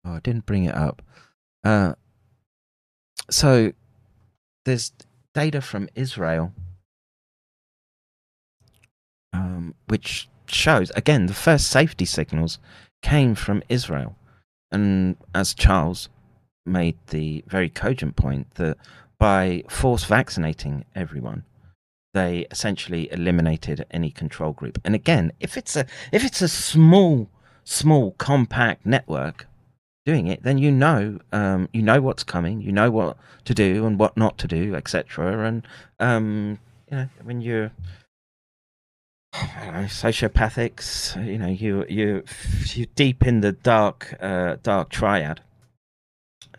Oh, I didn't bring it up. Uh, so there's data from Israel, um, which shows again the first safety signals came from Israel. And as Charles made the very cogent point that by force vaccinating everyone, they essentially eliminated any control group. And again, if it's a if it's a small, small, compact network doing it, then you know um, you know what's coming, you know what to do and what not to do, etc. And um, you know when you're know, sociopathics. You know, you you you deep in the dark uh, dark triad.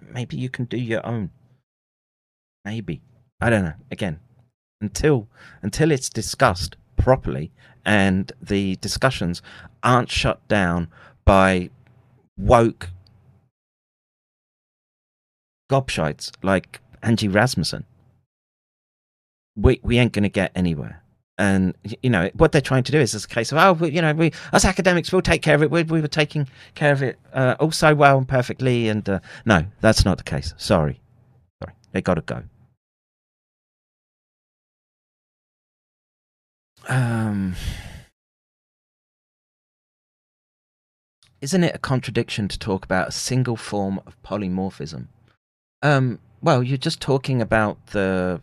Maybe you can do your own. Maybe I don't know. Again, until until it's discussed properly and the discussions aren't shut down by woke gobshites like Angie Rasmussen. We we ain't gonna get anywhere. And you know what they're trying to do is this case of oh you know we us academics we'll take care of it. We, we were taking care of it uh, all so well and perfectly and uh, no that's not the case. Sorry. Sorry. They got to go. Um isn't it a contradiction to talk about a single form of polymorphism um well you're just talking about the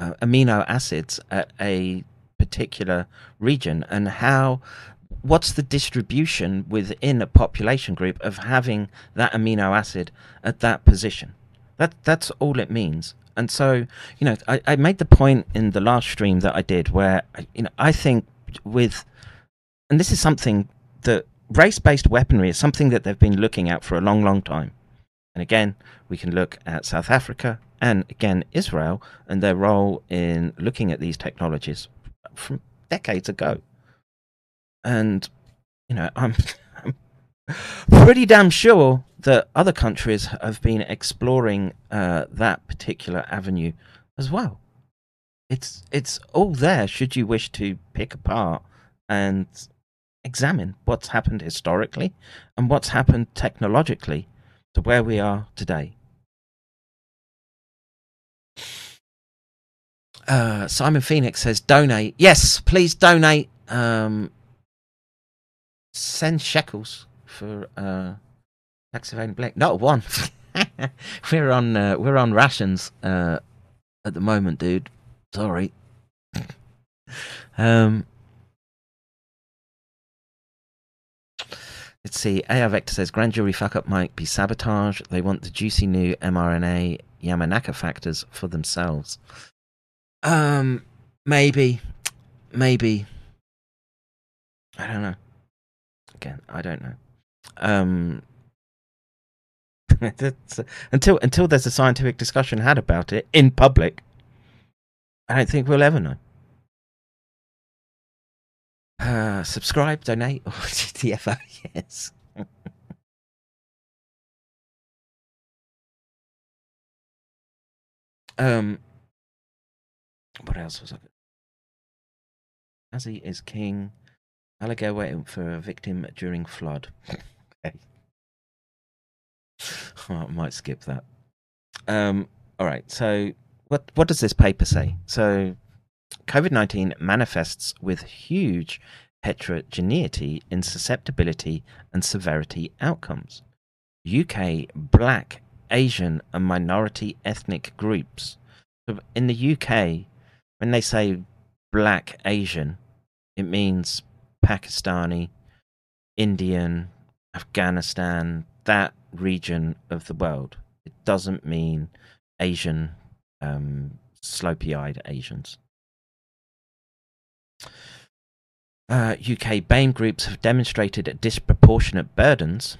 uh, amino acids at a particular region and how what's the distribution within a population group of having that amino acid at that position That that's all it means. And so, you know, I, I made the point in the last stream that I did where you know I think with and this is something that race-based weaponry is something that they've been looking at for a long, long time. And again, we can look at South Africa and again Israel and their role in looking at these technologies from decades ago. And you know, I'm, I'm pretty damn sure that other countries have been exploring uh, that particular avenue as well. It's it's all there. Should you wish to pick apart and examine what's happened historically and what's happened technologically to where we are today. Uh, Simon Phoenix says, donate. Yes, please donate. Um, send shekels for uh, evasion black. Not one. we're on uh, we're on rations uh, at the moment, dude. Sorry. um, let's see. AI Vector says grand jury fuck up might be sabotage. They want the juicy new mRNA Yamanaka factors for themselves. Um, maybe, maybe. I don't know. Again, I don't know. Um, until until there's a scientific discussion had about it in public, I don't think we'll ever know. Uh, subscribe, donate, or TFO, yes. um, what else was I? Azzy is king. Alligator waiting for a victim during flood. okay. I might skip that. Um, all right. So, what what does this paper say? So, COVID nineteen manifests with huge heterogeneity in susceptibility and severity outcomes. UK Black, Asian, and minority ethnic groups. In the UK, when they say Black Asian, it means Pakistani, Indian, Afghanistan, that region of the world. It doesn't mean Asian, um, slopey eyed Asians. Uh, UK BAME groups have demonstrated disproportionate burdens.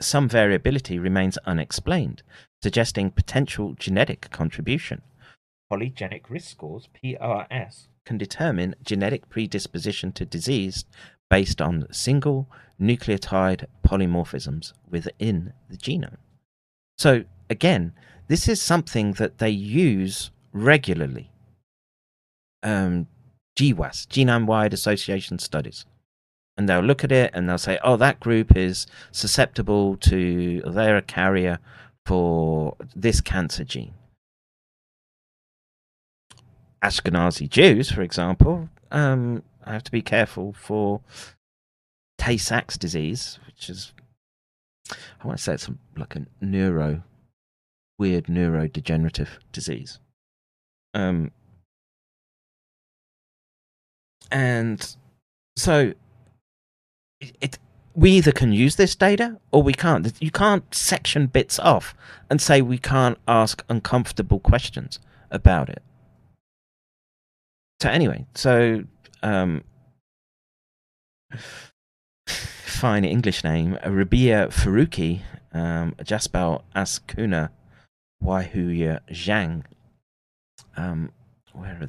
Some variability remains unexplained, suggesting potential genetic contribution. Polygenic risk scores, PRS, can determine genetic predisposition to disease based on single nucleotide polymorphisms within the genome. So, again, this is something that they use regularly. Um, GWAS, Genome Wide Association Studies. And they'll look at it and they'll say, oh, that group is susceptible to, they're a carrier for this cancer gene. Ashkenazi Jews, for example, um, have to be careful for Tay Sachs disease, which is, I want to say it's like a neuro, weird neurodegenerative disease. Um, and so it, it, we either can use this data or we can't. You can't section bits off and say we can't ask uncomfortable questions about it. So anyway, so um, fine English name, Rabia Faruqi, um, Jaspal Askuna, Waihuya Zhang. Um, where are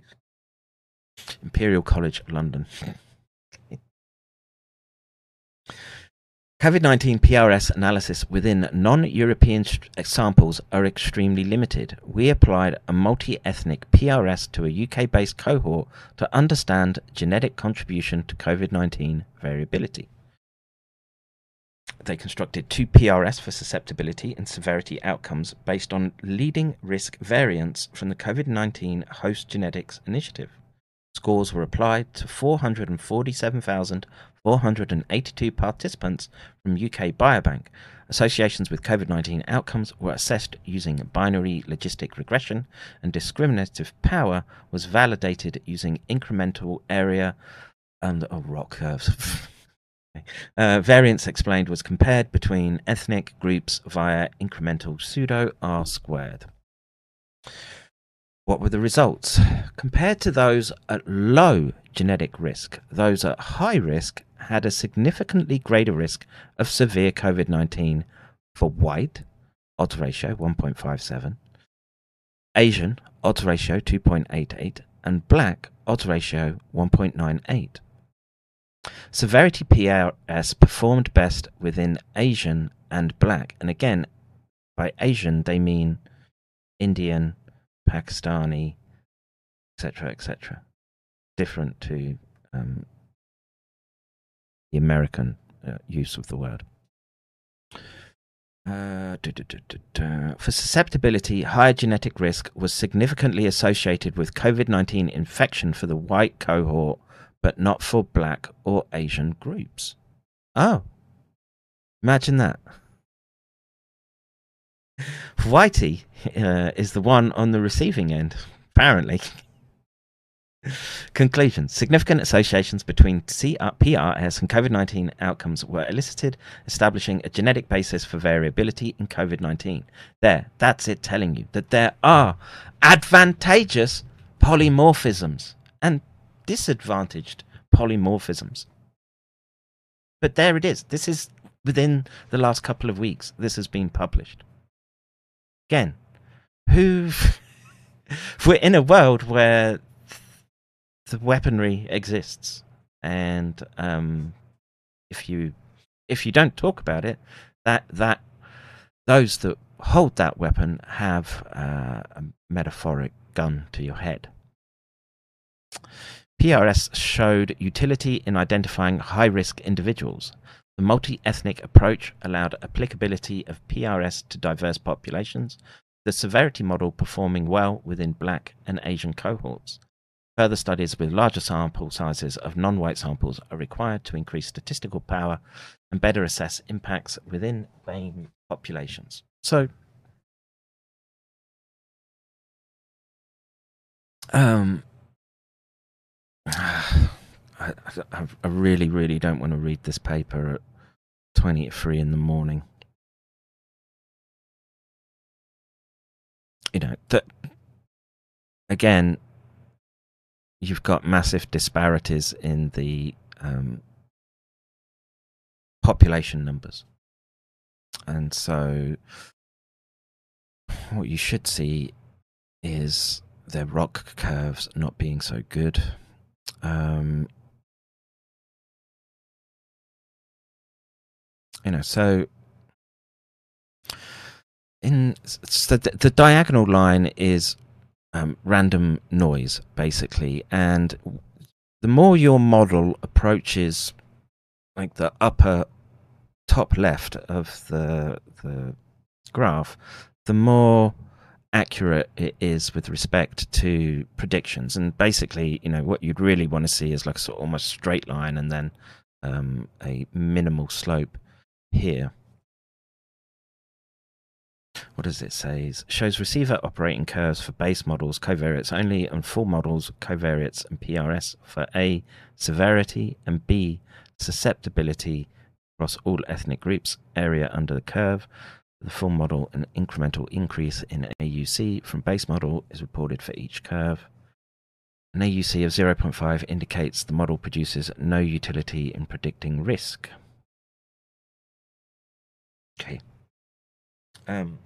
they? Imperial College London. COVID 19 PRS analysis within non European samples are extremely limited. We applied a multi ethnic PRS to a UK based cohort to understand genetic contribution to COVID 19 variability. They constructed two PRS for susceptibility and severity outcomes based on leading risk variants from the COVID 19 Host Genetics Initiative. Scores were applied to 447,482 participants from UK Biobank. Associations with COVID 19 outcomes were assessed using binary logistic regression, and discriminative power was validated using incremental area and oh, rock curves. Uh, variance explained was compared between ethnic groups via incremental pseudo R squared. What were the results? Compared to those at low genetic risk, those at high risk had a significantly greater risk of severe COVID 19 for white, odds ratio 1.57, Asian, odds ratio 2.88, and black, odds ratio 1.98. Severity PRS performed best within Asian and black. And again, by Asian, they mean Indian, Pakistani, etc., etc. Different to um, the American uh, use of the word. Uh, duh, duh, duh, For susceptibility, higher genetic risk was significantly associated with COVID 19 infection for the white cohort, but not for black or Asian groups. Oh, imagine that. Whitey uh, is the one on the receiving end, apparently. Conclusion Significant associations between PRS and COVID 19 outcomes were elicited, establishing a genetic basis for variability in COVID 19. There, that's it telling you that there are advantageous polymorphisms and disadvantaged polymorphisms. But there it is. This is within the last couple of weeks, this has been published. Again, who. we're in a world where the weaponry exists, and um, if you if you don't talk about it, that that those that hold that weapon have uh, a metaphoric gun to your head. PRS showed utility in identifying high risk individuals. The multi ethnic approach allowed applicability of PRS to diverse populations, the severity model performing well within black and Asian cohorts. Further studies with larger sample sizes of non white samples are required to increase statistical power and better assess impacts within BAME populations. So, um, I, I, I really, really don't want to read this paper at 20 at 3 in the morning. You know, that again, you've got massive disparities in the um, population numbers. And so, what you should see is their ROC curves not being so good. Um, you know, so in so the, the diagonal line is um, random noise, basically. And the more your model approaches like the upper top left of the the graph, the more accurate it is with respect to predictions. And basically, you know, what you'd really want to see is like a sort of almost straight line and then um, a minimal slope here what does it say? It Shows receiver operating curves for base models, covariates only, and full models, covariates and PRS for A, severity, and B, susceptibility across all ethnic groups, area under the curve. The full model, an incremental increase in AUC from base model is reported for each curve. An AUC of 0.5 indicates the model produces no utility in predicting risk. Okay. Um,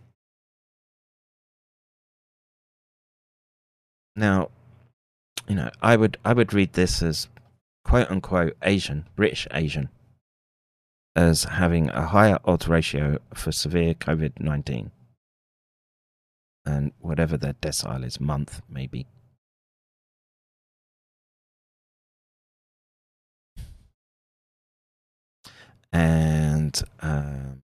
now, you know, I would I would read this as quote unquote Asian, British Asian, as having a higher odds ratio for severe COVID nineteen, and whatever their decile is, month maybe. And um,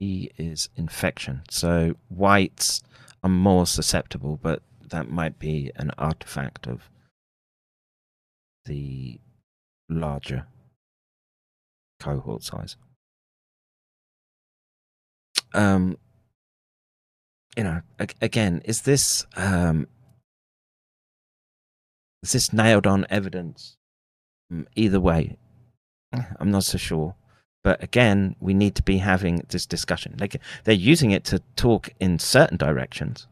E is infection. So whites are more susceptible, but that might be an artifact of the larger cohort size. Um, you know, again, is this um, is this nailed on evidence Mm, Either way, I'm not so sure. But again, we need to be having this discussion. Like they're using it to talk in certain directions,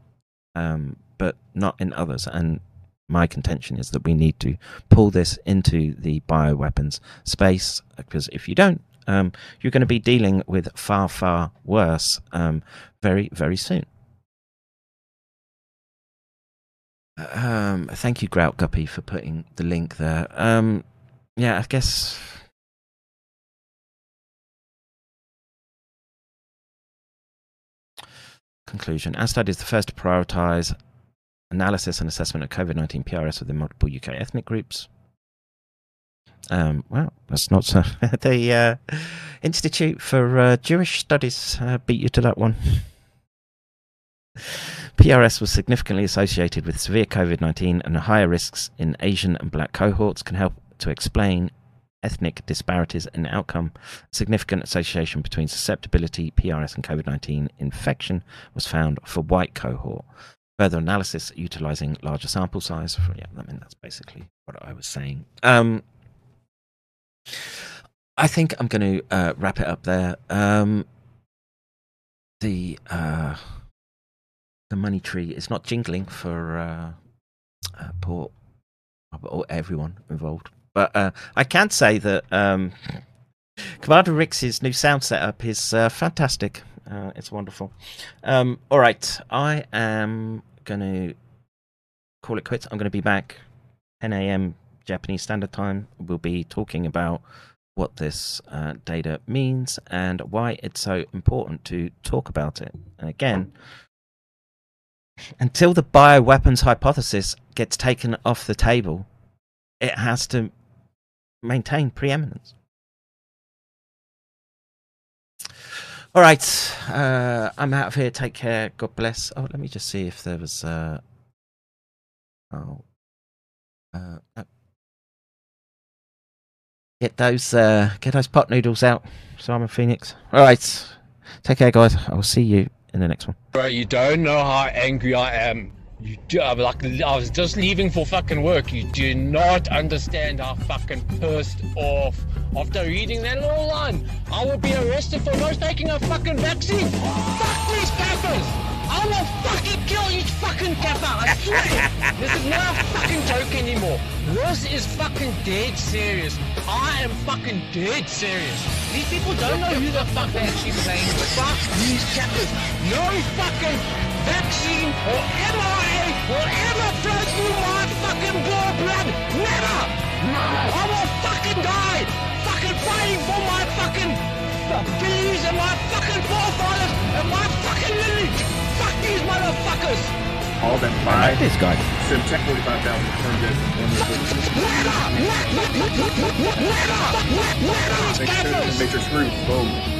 um, but not in others. And my contention is that we need to pull this into the bioweapons space because if you don't, um, you're going to be dealing with far, far worse um, very, very soon. Um, thank you, Grout Guppy, for putting the link there. Um, yeah, I guess. Conclusion Astad is the first to prioritize analysis and assessment of COVID 19 PRS within multiple UK ethnic groups. Um, well, that's not so. the uh, Institute for uh, Jewish Studies uh, beat you to that one. PRS was significantly associated with severe COVID 19 and higher risks in Asian and black cohorts, can help to explain ethnic disparities in outcome. Significant association between susceptibility, PRS, and COVID 19 infection was found for white cohort. Further analysis utilizing larger sample size. For, yeah, I mean, that's basically what I was saying. Um, I think I'm going to uh, wrap it up there. Um, the uh, the money tree is not jingling for uh, uh, poor or everyone involved, but uh, I can say that um, Commander Rix's new sound setup is uh, fantastic. Uh, it's wonderful. Um, all right, I am going to call it quits. I'm going to be back 10 a.m. Japanese Standard Time. We'll be talking about what this uh, data means and why it's so important to talk about it. And again, until the bioweapons hypothesis gets taken off the table, it has to maintain preeminence. All right, uh, I'm out of here. Take care. God bless. Oh, let me just see if there was. Uh... Oh, uh, no. get those uh, get those pot noodles out, Simon Phoenix. All right, take care, guys. I will see you in the next one. Bro, you don't know how angry I am. You do, I'm like, I was just leaving for fucking work. You do not understand how fucking pissed off. After reading that little line, I will be arrested for not taking a fucking vaccine. Fuck these cappers! I will fucking kill each fucking capper, I swear! this is not a fucking joke anymore. This is fucking dead serious. I am fucking dead serious. These people don't know who the fuck they're actually playing. Fuck these cappers. No fucking vaccine or mRNA will ever flow through my fucking blood. Never! I will fucking die! Fucking fighting for my fucking beliefs and my fucking forefathers and my these motherfuckers! All them five. This guy. Sim 45,000 turned in. Boom.